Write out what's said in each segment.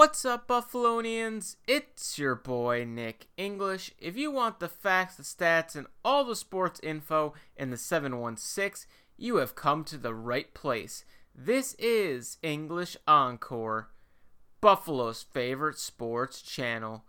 What's up, Buffalonians? It's your boy, Nick English. If you want the facts, the stats, and all the sports info in the 716, you have come to the right place. This is English Encore, Buffalo's favorite sports channel.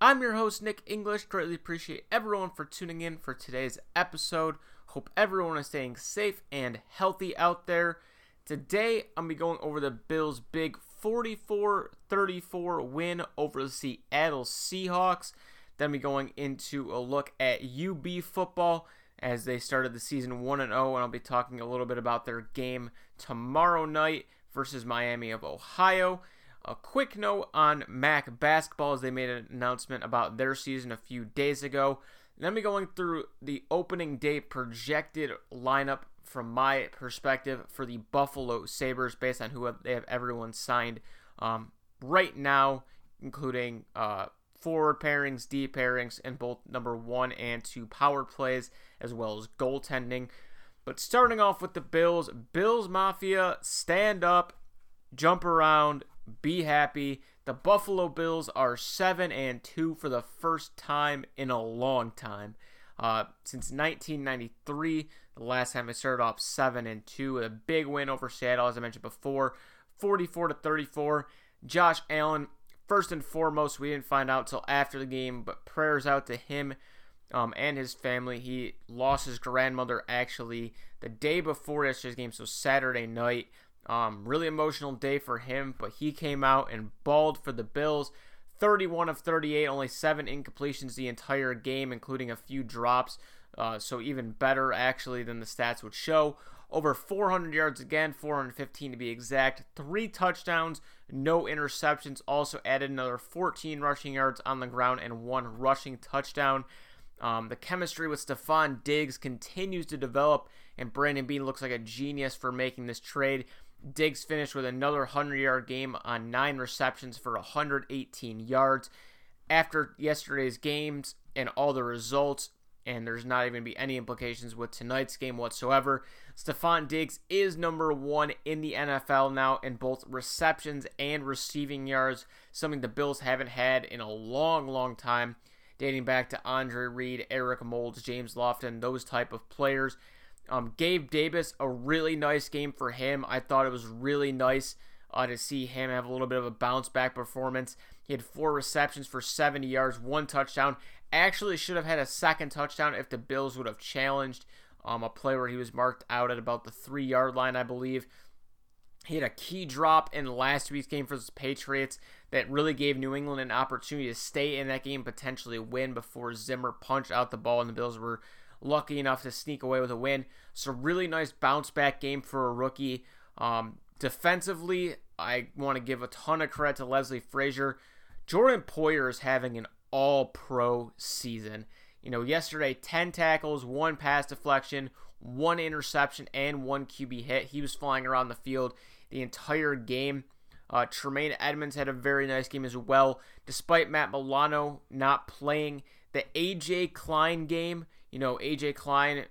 I'm your host, Nick English. Greatly appreciate everyone for tuning in for today's episode. Hope everyone is staying safe and healthy out there. Today, I'm going to be going over the Bills' big 44 34 win over the Seattle Seahawks. Then we going into a look at UB football as they started the season 1 0, and I'll be talking a little bit about their game tomorrow night versus Miami of Ohio. A quick note on Mac basketball as they made an announcement about their season a few days ago. Then we going through the opening day projected lineup from my perspective for the Buffalo Sabres based on who they have everyone signed um, right now, including uh, forward pairings, D pairings, and both number one and two power plays, as well as goaltending. But starting off with the Bills, Bills Mafia, stand up, jump around, be happy. The Buffalo Bills are 7 and 2 for the first time in a long time. Uh, since 1993, the last time they started off 7 and 2, a big win over Seattle, as I mentioned before, 44 to 34. Josh Allen, first and foremost, we didn't find out till after the game, but prayers out to him um, and his family. He lost his grandmother actually the day before yesterday's game, so Saturday night. Um, really emotional day for him, but he came out and balled for the Bills. 31 of 38, only seven incompletions the entire game, including a few drops. Uh, so even better actually than the stats would show. Over 400 yards again, 415 to be exact. Three touchdowns, no interceptions. Also added another 14 rushing yards on the ground and one rushing touchdown. Um, the chemistry with Stefon Diggs continues to develop, and Brandon Beane looks like a genius for making this trade. Diggs finished with another 100 yard game on nine receptions for 118 yards. After yesterday's games and all the results, and there's not even be any implications with tonight's game whatsoever. Stefon Diggs is number one in the NFL now in both receptions and receiving yards, something the Bills haven't had in a long, long time, dating back to Andre Reed, Eric Moulds, James Lofton, those type of players. Um, Gabe Davis, a really nice game for him. I thought it was really nice uh, to see him have a little bit of a bounce back performance. He had four receptions for 70 yards, one touchdown. Actually, should have had a second touchdown if the Bills would have challenged um, a play where he was marked out at about the three yard line, I believe. He had a key drop in last week's game for the Patriots that really gave New England an opportunity to stay in that game, potentially win before Zimmer punched out the ball, and the Bills were lucky enough to sneak away with a win. So, really nice bounce back game for a rookie. Um, defensively, I want to give a ton of credit to Leslie Frazier. Jordan Poyer is having an all pro season. You know, yesterday, 10 tackles, one pass deflection, one interception, and one QB hit. He was flying around the field the entire game. Uh, Tremaine Edmunds had a very nice game as well, despite Matt Milano not playing. The AJ Klein game, you know, AJ Klein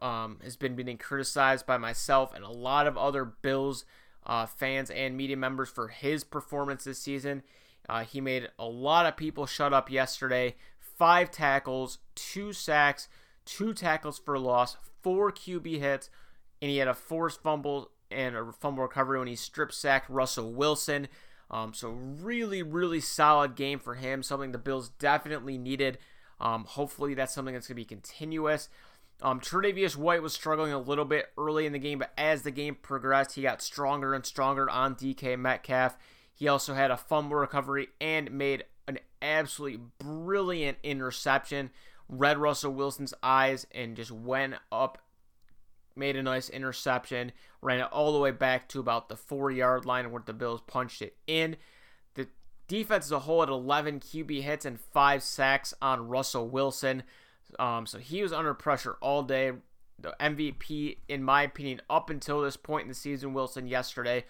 um, has been being criticized by myself and a lot of other Bills uh, fans and media members for his performance this season. Uh, he made a lot of people shut up yesterday. Five tackles, two sacks, two tackles for loss, four QB hits, and he had a forced fumble and a fumble recovery when he strip sacked Russell Wilson. Um, so really, really solid game for him. Something the Bills definitely needed. Um, hopefully that's something that's going to be continuous. Um, Tre'Davious White was struggling a little bit early in the game, but as the game progressed, he got stronger and stronger on DK Metcalf. He also had a fumble recovery and made an absolutely brilliant interception. Read Russell Wilson's eyes and just went up, made a nice interception, ran it all the way back to about the four yard line where the Bills punched it in. Defense as a whole had 11 QB hits and five sacks on Russell Wilson. Um, so he was under pressure all day. The MVP, in my opinion, up until this point in the season, Wilson yesterday,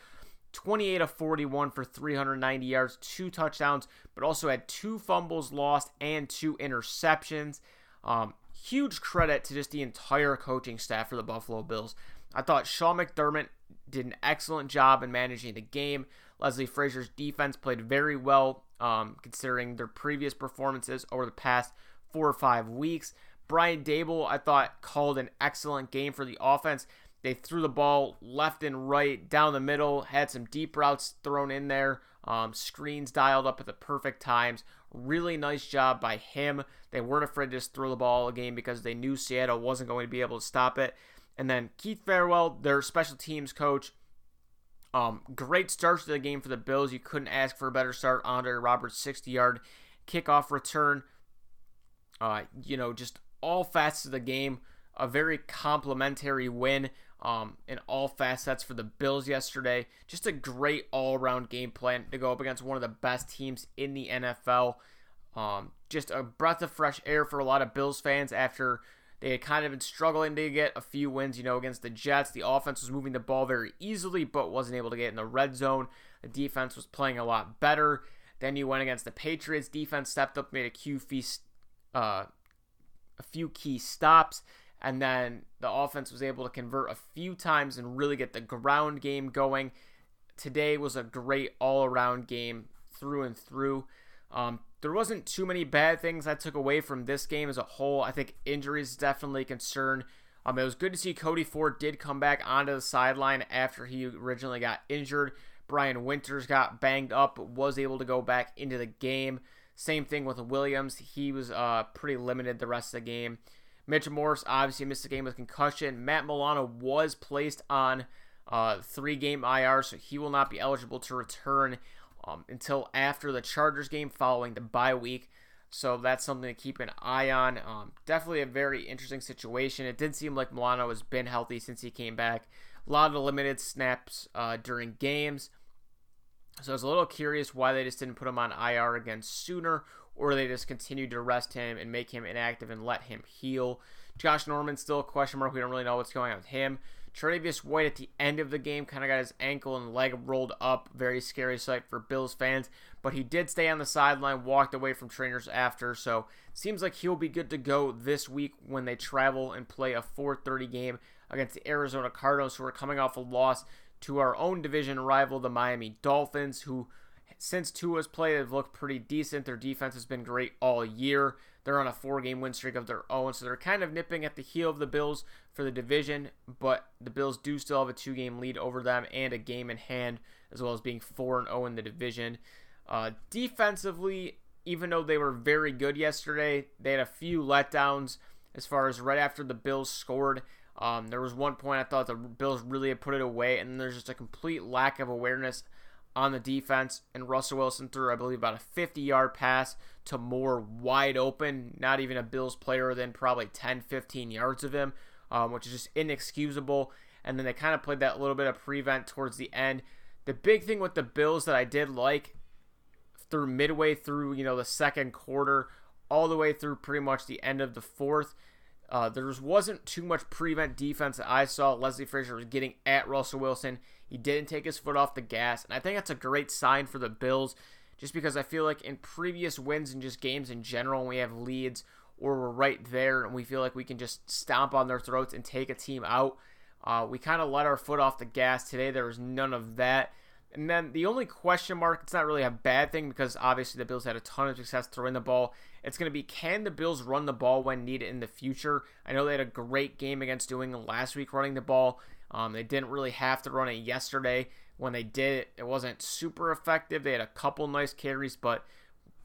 28 of 41 for 390 yards, two touchdowns, but also had two fumbles lost and two interceptions. Um, huge credit to just the entire coaching staff for the Buffalo Bills. I thought Sean McDermott did an excellent job in managing the game. Leslie Frazier's defense played very well, um, considering their previous performances over the past four or five weeks. Brian Daboll, I thought, called an excellent game for the offense. They threw the ball left and right, down the middle, had some deep routes thrown in there, um, screens dialed up at the perfect times. Really nice job by him. They weren't afraid to just throw the ball again because they knew Seattle wasn't going to be able to stop it. And then Heath Farwell, their special teams coach, um, great start to the game for the Bills. You couldn't ask for a better start. Andre Roberts, 60 yard kickoff return. Uh, you know, just all facets of the game. A very complimentary win um, in all facets for the Bills yesterday. Just a great all around game plan to go up against one of the best teams in the NFL. Um, just a breath of fresh air for a lot of Bills fans after they had kind of been struggling to get a few wins, you know, against the Jets. The offense was moving the ball very easily, but wasn't able to get in the red zone. The defense was playing a lot better. Then you went against the Patriots. Defense stepped up, made a few, uh, a few key stops and then the offense was able to convert a few times and really get the ground game going. Today was a great all around game through and through. Um, there wasn't too many bad things I took away from this game as a whole. I think injuries definitely a concern. Um, it was good to see Cody Ford did come back onto the sideline after he originally got injured. Brian Winters got banged up, but was able to go back into the game. Same thing with Williams. He was uh, pretty limited the rest of the game. Mitch Morse obviously missed the game with concussion. Matt Milano was placed on uh, three game IR, so he will not be eligible to return um, until after the Chargers game following the bye week. So that's something to keep an eye on. Um, definitely a very interesting situation. It did seem like Milano has been healthy since he came back. A lot of limited snaps uh, during games. So I was a little curious why they just didn't put him on IR again sooner, or they just continued to rest him and make him inactive and let him heal. Josh Norman still a question mark. We don't really know what's going on with him. Tre'Davious White at the end of the game kind of got his ankle and leg rolled up. Very scary sight for Bills fans. But he did stay on the sideline, walked away from trainers after. So seems like he'll be good to go this week when they travel and play a 4:30 game against the Arizona Cardinals, who are coming off a loss to our own division rival, the Miami Dolphins, who since Tua's played have looked pretty decent. Their defense has been great all year. They're on a four game win streak of their own, so they're kind of nipping at the heel of the Bills for the division, but the Bills do still have a two game lead over them and a game in hand, as well as being 4 0 in the division. Uh, defensively, even though they were very good yesterday, they had a few letdowns as far as right after the Bills scored. Um, there was one point I thought the Bills really had put it away, and there's just a complete lack of awareness on the defense, and Russell Wilson threw, I believe, about a 50 yard pass to Moore wide open, not even a Bills player within probably 10, 15 yards of him, um, which is just inexcusable. And then they kind of played that little bit of prevent towards the end. The big thing with the Bills that I did like through midway through, you know, the second quarter, all the way through pretty much the end of the fourth, uh, there wasn't too much prevent defense that I saw. Leslie Frazier was getting at Russell Wilson. He didn't take his foot off the gas, and I think that's a great sign for the Bills. Just because I feel like in previous wins and just games in general, we have leads or we're right there and we feel like we can just stomp on their throats and take a team out, uh, we kind of let our foot off the gas today. There was none of that. And then the only question mark, it's not really a bad thing because obviously the Bills had a ton of success throwing the ball. It's going to be can the Bills run the ball when needed in the future? I know they had a great game against England last week running the ball. Um, they didn't really have to run it yesterday. When they did it, it wasn't super effective. They had a couple nice carries, but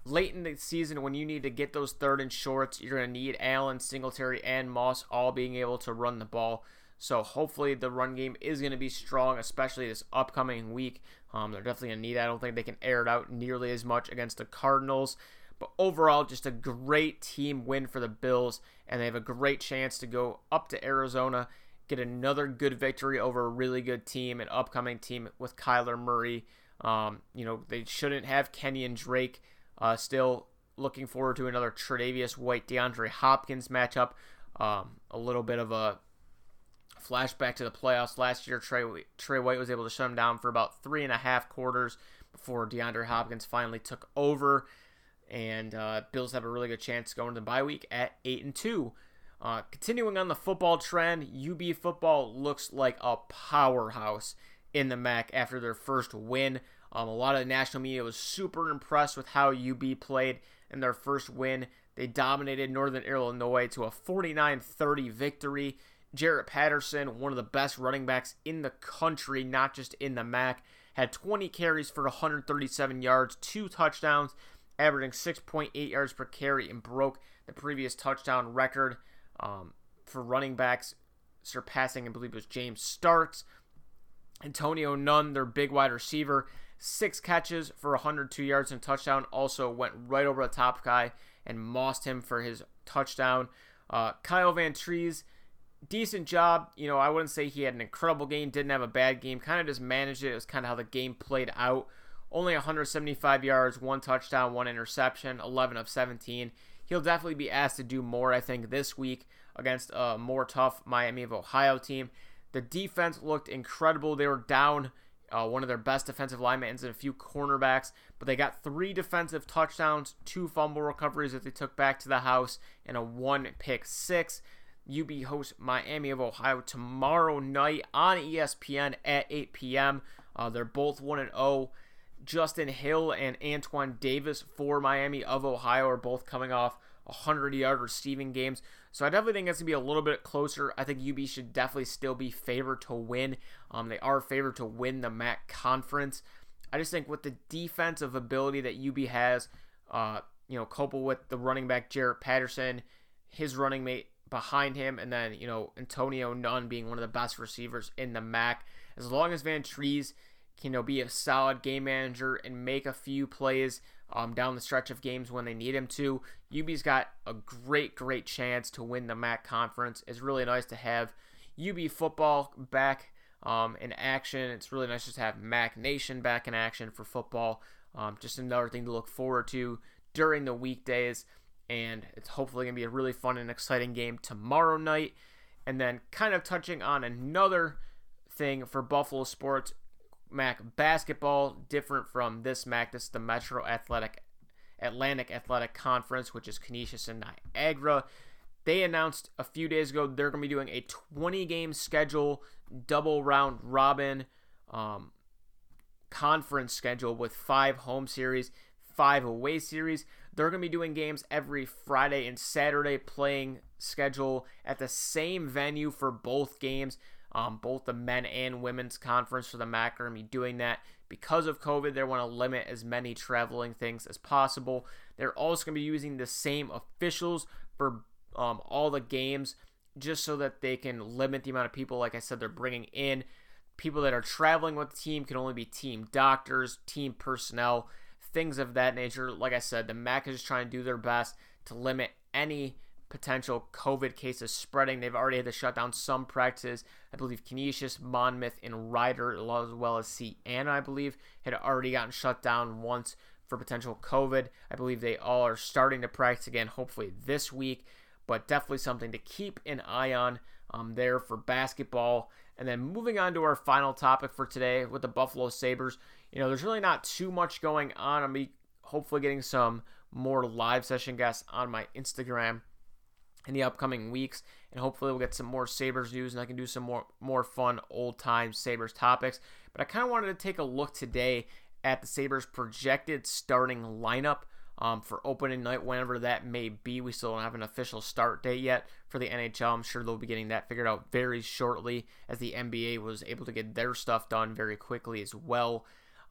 late in the season, when you need to get those third and shorts, you're going to need Allen, Singletary, and Moss all being able to run the ball. So hopefully the run game is going to be strong, especially this upcoming week. Um, they're definitely going to need. It. I don't think they can air it out nearly as much against the Cardinals. But overall, just a great team win for the Bills, and they have a great chance to go up to Arizona, get another good victory over a really good team, an upcoming team with Kyler Murray. Um, you know, they shouldn't have Kenyan Drake. Uh, still looking forward to another Tre'Davious White, DeAndre Hopkins matchup. Um, a little bit of a flashback to the playoffs last year. Trey, Trey White was able to shut him down for about three and a half quarters before DeAndre Hopkins finally took over. And uh, Bills have a really good chance going to the bye week at eight and two. Uh, continuing on the football trend, UB football looks like a powerhouse in the MAC after their first win. Um, a lot of the national media was super impressed with how UB played in their first win. They dominated Northern Illinois to a 49 30 victory. Jaret Patterson, one of the best running backs in the country, not just in the MAC, had 20 carries for 137 yards, two touchdowns, averaging 6.8 yards per carry, and broke the previous touchdown record um, for running backs, surpassing, I believe it was James Starks. Antonio Nunn, their big wide receiver, six catches for 102 yards and touchdown, also went right over the top guy and mossed him for his touchdown. Uh, Kyle Vantrease, decent job. You know, I wouldn't say he had an incredible game, didn't have a bad game, kind of just managed it. It was kind of how the game played out. Only 175 yards, one touchdown, one interception, 11 of 17. He'll definitely be asked to do more, I think, this week against a more tough Miami of Ohio team. The defense looked incredible. They were down uh, one of their best defensive linemen and a few cornerbacks, but they got three defensive touchdowns, two fumble recoveries that they took back to the house, and a one pick six. UB hosts Miami of Ohio tomorrow night on ESPN at 8 p.m. Uh, they're both 1 and 0. Justin Hill and Antoine Davis for Miami of Ohio are both coming off 100 yard receiving games. So I definitely think it's going to be a little bit closer. I think UB should definitely still be favored to win. Um, they are favored to win the MAC conference. I just think with the defensive ability that UB has, uh, you know, coupled with the running back Jaret Patterson, his running mate behind him, and then, you know, Antonio Nunn being one of the best receivers in the MAC. As long as Vantrease can, you know, be a solid game manager and make a few plays um, down the stretch of games when they need him to. UB's got a great, great chance to win the MAC conference. It's really nice to have UB football back um, in action. It's really nice just to have MAC Nation back in action for football. Um, just another thing to look forward to during the weekdays. And it's hopefully going to be a really fun and exciting game tomorrow night. And then, kind of touching on another thing for Buffalo sports, MAC basketball, different from this MAC. This is the Metro Athletic Atlantic Athletic Conference, which is Canisius and Niagara. They announced a few days ago they're going to be doing a 20 game schedule, double round robin um, conference schedule with five home series, five away series. They're going to be doing games every Friday and Saturday, playing schedule at the same venue for both games. Um, both the men and women's conference for the MAC are going to be doing that because of COVID. They want to limit as many traveling things as possible. They're also going to be using the same officials for um, all the games just so that they can limit the amount of people, like I said, they're bringing in. People that are traveling with the team can only be team doctors, team personnel, things of that nature. Like I said, the MAC is trying to do their best to limit any potential COVID cases spreading. They've already had to shut down some practices. I believe Canisius, Monmouth, and Rider, as well as Siena, I believe, had already gotten shut down once for potential COVID. I believe they all are starting to practice again, hopefully this week, but definitely something to keep an eye on um, there for basketball. And then moving on to our final topic for today with the Buffalo Sabres. You know, there's really not too much going on. I'm be hopefully getting some more live session guests on my Instagram in the upcoming weeks, and hopefully we'll get some more Sabres news, and I can do some more more fun old time Sabres topics. But I kind of wanted to take a look today at the Sabres projected starting lineup um, for opening night, whenever that may be. We still don't have an official start date yet for the NHL. I'm sure they'll be getting that figured out very shortly, as the NBA was able to get their stuff done very quickly as well,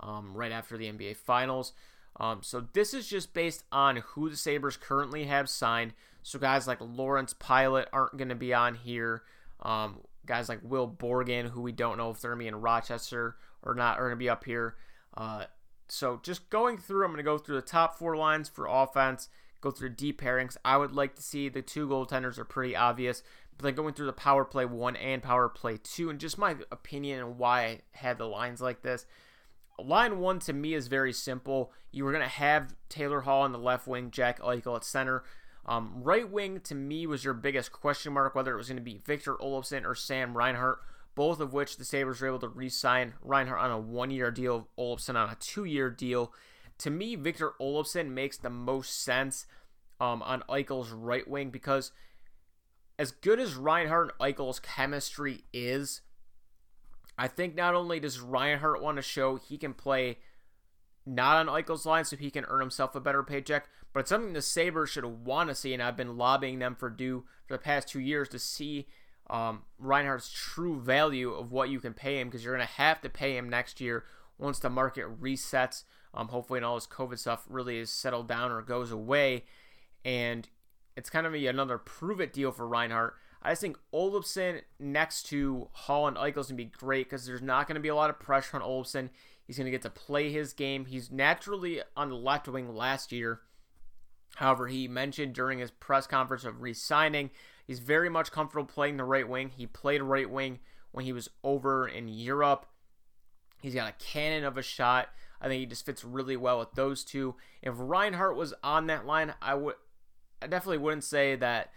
um, right after the NBA Finals. Um, so this is just based on who the Sabres currently have signed. So guys like Lawrence Pilut aren't going to be on here. Um, guys like Will Borgen, who we don't know if they're going to be in Rochester or not, are going to be up here. Uh, so just going through, I'm going to go through the top four lines for offense, go through the deep pairings. I would like to see the two goaltenders are pretty obvious, but then going through the power play one and power play two, and just my opinion and why I had the lines like this. Line one to me is very simple. You were going to have Taylor Hall on the left wing, Jack Eichel at center. Um, right wing to me was your biggest question mark, whether it was going to be Victor Olofsson or Sam Reinhart, both of which the Sabres were able to re sign Reinhart on a one year deal, Olofsson on a two year deal. To me, Victor Olofsson makes the most sense um, on Eichel's right wing because as good as Reinhart and Eichel's chemistry is, I think not only does Reinhart want to show he can play not on Eichel's line so he can earn himself a better paycheck, but it's something the Sabres should want to see, and I've been lobbying them for do for the past two years to see um, Reinhart's true value of what you can pay him because you're going to have to pay him next year once the market resets. Um, hopefully, and all this COVID stuff really is settled down or goes away, and it's kind of a, another prove it deal for Reinhart. I just think Olofsson next to Hall and Eichel is gonna be great because there's not gonna be a lot of pressure on Olofsson. He's gonna get to play his game. He's naturally on the left wing last year. However, he mentioned during his press conference of re-signing, he's very much comfortable playing the right wing. He played right wing when he was over in Europe. He's got a cannon of a shot. I think he just fits really well with those two. If Reinhart was on that line, I would I definitely wouldn't say that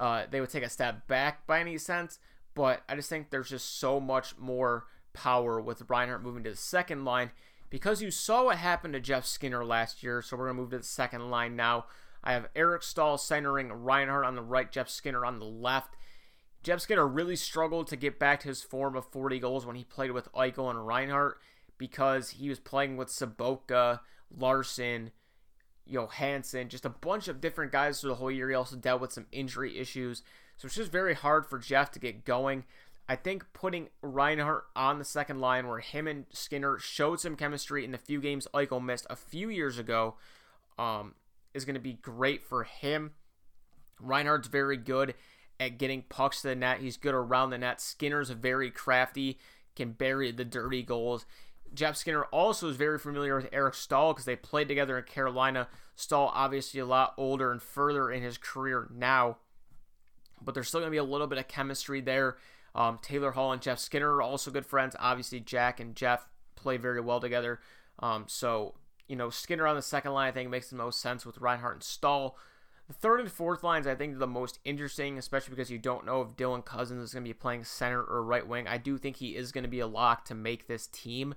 uh, they would take a step back by any sense, but I just think there's just so much more power with Reinhart moving to the second line because you saw what happened to Jeff Skinner last year. So we're going to move to the second line now. I have Eric Staal centering Reinhart on the right, Jeff Skinner on the left. Jeff Skinner really struggled to get back to his form of 40 goals when he played with Eichel and Reinhart because he was playing with Sobotka, Larsson, Johansson, just a bunch of different guys through the whole year. He also dealt with some injury issues. So it's just very hard for Jeff to get going. I think putting Reinhart on the second line where him and Skinner showed some chemistry in the few games Eichel missed a few years ago um, is going to be great for him. Reinhart's very good at getting pucks to the net. He's good around the net. Skinner's very crafty, can bury the dirty goals. Jeff Skinner also is very familiar with Eric Staal because they played together in Carolina. Staal, obviously, a lot older and further in his career now, but there's still going to be a little bit of chemistry there. Um, Taylor Hall and Jeff Skinner are also good friends. Obviously, Jack and Jeff play very well together. Um, so, you know, Skinner on the second line, I think, makes the most sense with Reinhart and Staal. The third and fourth lines, I think, are the most interesting, especially because you don't know if Dylan Cozens is going to be playing center or right wing. I do think he is going to be a lock to make this team.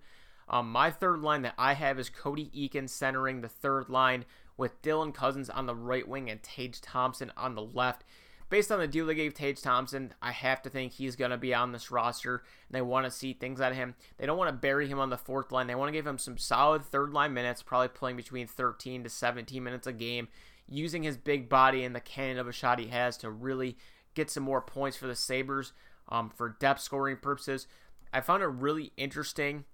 Um, my third line that I have is Cody Eakin centering the third line with Dylan Cozens on the right wing and Tage Thompson on the left. Based on the deal they gave Tage Thompson, I have to think he's going to be on this roster, and they want to see things out of him. They don't want to bury him on the fourth line. They want to give him some solid third line minutes, probably playing between 13 to 17 minutes a game, using his big body and the cannon of a shot he has to really get some more points for the Sabres um, for depth scoring purposes. I found it really interesting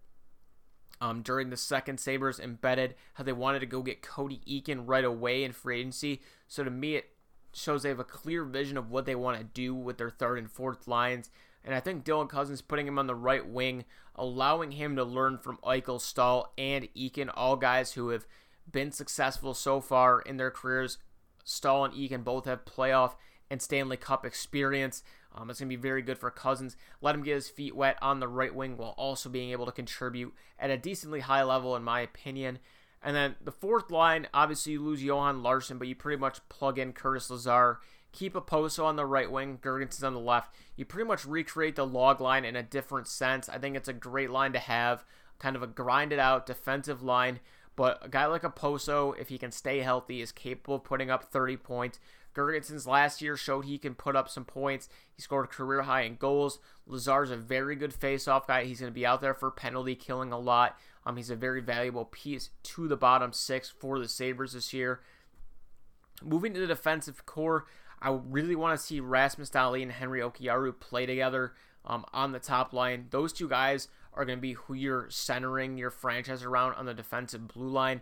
um, during the second Sabres embedded how they wanted to go get Cody Eakin right away in free agency. So to me, it shows they have a clear vision of what they want to do with their third and fourth lines. And I think Dylan Cozens putting him on the right wing, allowing him to learn from Eichel, Staal, and Eakin, all guys who have been successful so far in their careers. Staal and Eakin both have playoff and Stanley Cup experience. Um, it's going to be very good for Cozens. Let him get his feet wet on the right wing while also being able to contribute at a decently high level, in my opinion. And then the fourth line, obviously you lose Johan Larsson, but you pretty much plug in Curtis Lazar. Keep Okposo on the right wing, Girgensons on the left. You pretty much recreate the log line in a different sense. I think it's a great line to have, kind of a grinded out defensive line. But a guy like Okposo, if he can stay healthy, is capable of putting up 30 points. Girgensons last year showed he can put up some points. He scored a career high in goals. Lazar's a very good face-off guy. He's going to be out there for penalty killing a lot. Um, he's a very valuable piece to the bottom six for the Sabres this year. Moving to the defensive core, I really want to see Rasmus Dahlin and Henri Jokiharju play together um, on the top line. Those two guys are going to be who you're centering your franchise around on the defensive blue line.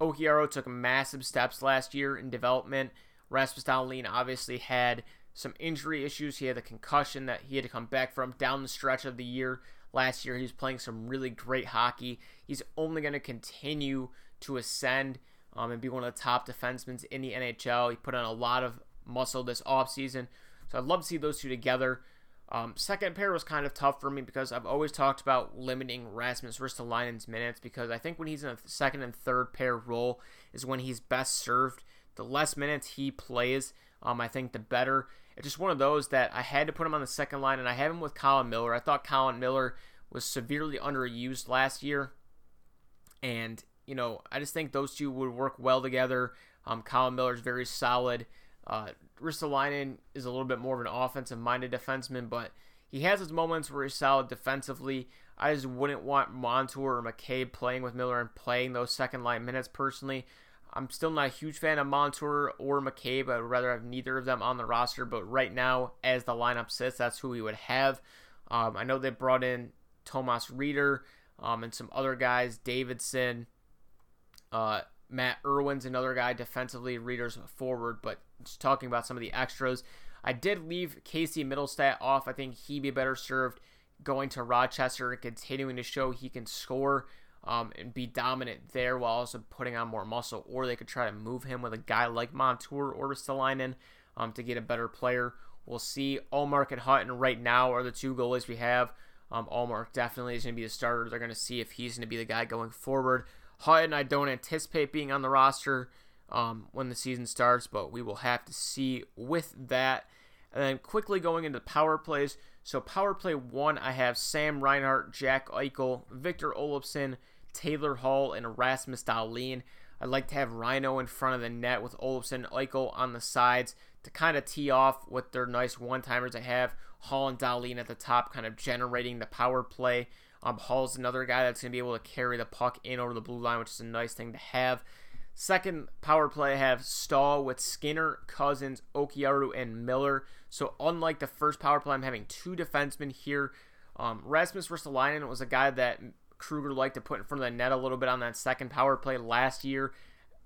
Jokiharju took massive steps last year in development. Rasmus Dahlin obviously had some injury issues. He had a concussion that he had to come back from down the stretch of the year. Last year, he was playing some really great hockey. He's only going to continue to ascend um, and be one of the top defensemen in the NHL. He put on a lot of muscle this offseason. So I'd love to see those two together. Um, second pair was kind of tough for me because I've always talked about limiting Rasmus Ristolainen's minutes because I think when he's in a second and third pair role is when he's best served the less minutes he plays, um, I think the better. It's just one of those that I had to put him on the second line, and I have him with Colin Miller. I thought Colin Miller was severely underused last year, and you know I just think those two would work well together. Um, Colin Miller is very solid. Uh, Ristolainen is a little bit more of an offensive-minded defenseman, but he has his moments where he's solid defensively. I just wouldn't want Montour or McCabe playing with Miller and playing those second line minutes personally. I'm still not a huge fan of Montour or McCabe. But I'd rather have neither of them on the roster. But right now, as the lineup sits, that's who we would have. Um, I know they brought in Tobias Rieder um, and some other guys, Davidson, uh, Matt Irwin's another guy defensively, Rieder's forward. But just talking about some of the extras, I did leave Casey Mittelstadt off. I think he'd be better served going to Rochester and continuing to show he can score um, and be dominant there while also putting on more muscle. Or they could try to move him with a guy like Montour or Ristolainen um, to get a better player. We'll see. Ullmark and Hutton right now are the two goalies we have. Um, Ullmark definitely is going to be the starter. They're going to see if he's going to be the guy going forward. Hutton, I don't anticipate being on the roster um, when the season starts, but we will have to see with that. And then quickly going into power plays. So power play one, I have Sam Reinhart, Jack Eichel, Victor Olofsson, Taylor Hall, and Rasmus Dahlin. I'd like to have Rhino in front of the net with Olofsson, Eichel on the sides to kind of tee off with their nice one-timers I have. Hall and Dahlin at the top, kind of generating the power play. Um, Hall's another guy that's going to be able to carry the puck in over the blue line, which is a nice thing to have. Second power play, I have Staal with Skinner, Cozens, Jokiharju, and Miller. So unlike the first power play, I'm having two defensemen here. Um, Rasmus Ristolainen was a guy that Krueger liked to put in front of the net a little bit on that second power play last year,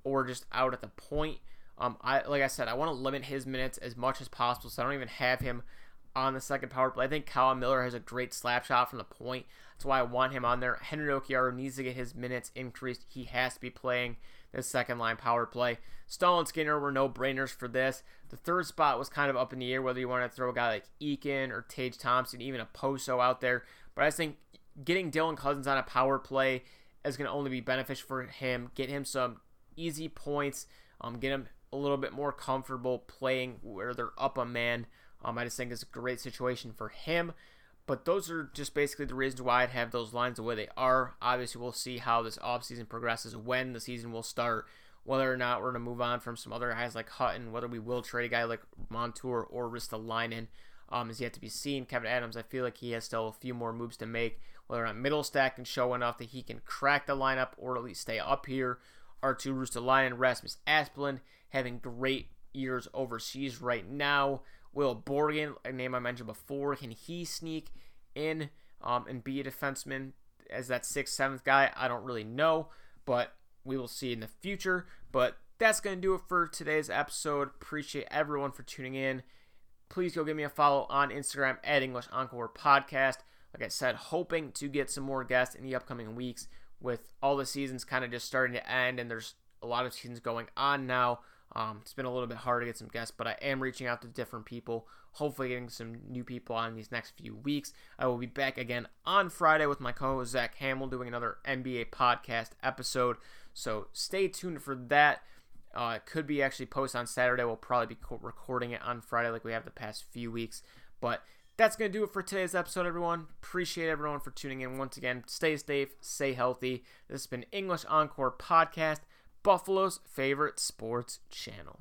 or just out at the point. Um, I like I said, I want to limit his minutes as much as possible, so I don't even have him on the second power play. I think Kyle Miller has a great slap shot from the point. That's why I want him on there. Henri Jokiharju needs to get his minutes increased. He has to be playing the second line power play. Staal and Skinner were no brainers for this. The third spot was kind of up in the air whether you want to throw a guy like Eakin or Tage Thompson, even a Poso out there. But I think getting Dylan Cozens on a power play is going to only be beneficial for him. Get him some easy points. Um, get him a little bit more comfortable playing where they're up a man. Um, I just think it's a great situation for him. But those are just basically the reasons why I'd have those lines the way they are. Obviously, we'll see how this offseason progresses, when the season will start, whether or not we're going to move on from some other guys like Hutton, whether we will trade a guy like Montour or Ristolainen um, is yet to be seen. Kevin Adams, I feel like he has still a few more moves to make, whether or not Mittelstadt can show enough that he can crack the lineup or at least stay up here. Arttu Ruotsalainen, Rasmus Asplund having great years overseas right now. Will Borgen, a name I mentioned before, can he sneak in um, and be a defenseman as that sixth, seventh guy? I don't really know, but we will see in the future. But that's going to do it for today's episode. Appreciate everyone for tuning in. Please go give me a follow on Instagram at English Encore Podcast. Like I said, hoping to get some more guests in the upcoming weeks with all the seasons kind of just starting to end and there's a lot of seasons going on now. Um, it's been a little bit hard to get some guests, but I am reaching out to different people, hopefully getting some new people on these next few weeks. I will be back again on Friday with my co host Zach Hamill doing another NBA podcast episode. So stay tuned for that. Uh, it could be actually post on Saturday. We'll probably be recording it on Friday like we have the past few weeks. But that's going to do it for today's episode, everyone. Appreciate everyone for tuning in once again. Stay safe, stay healthy. This has been English Encore Podcast. Buffalo's favorite sports channel.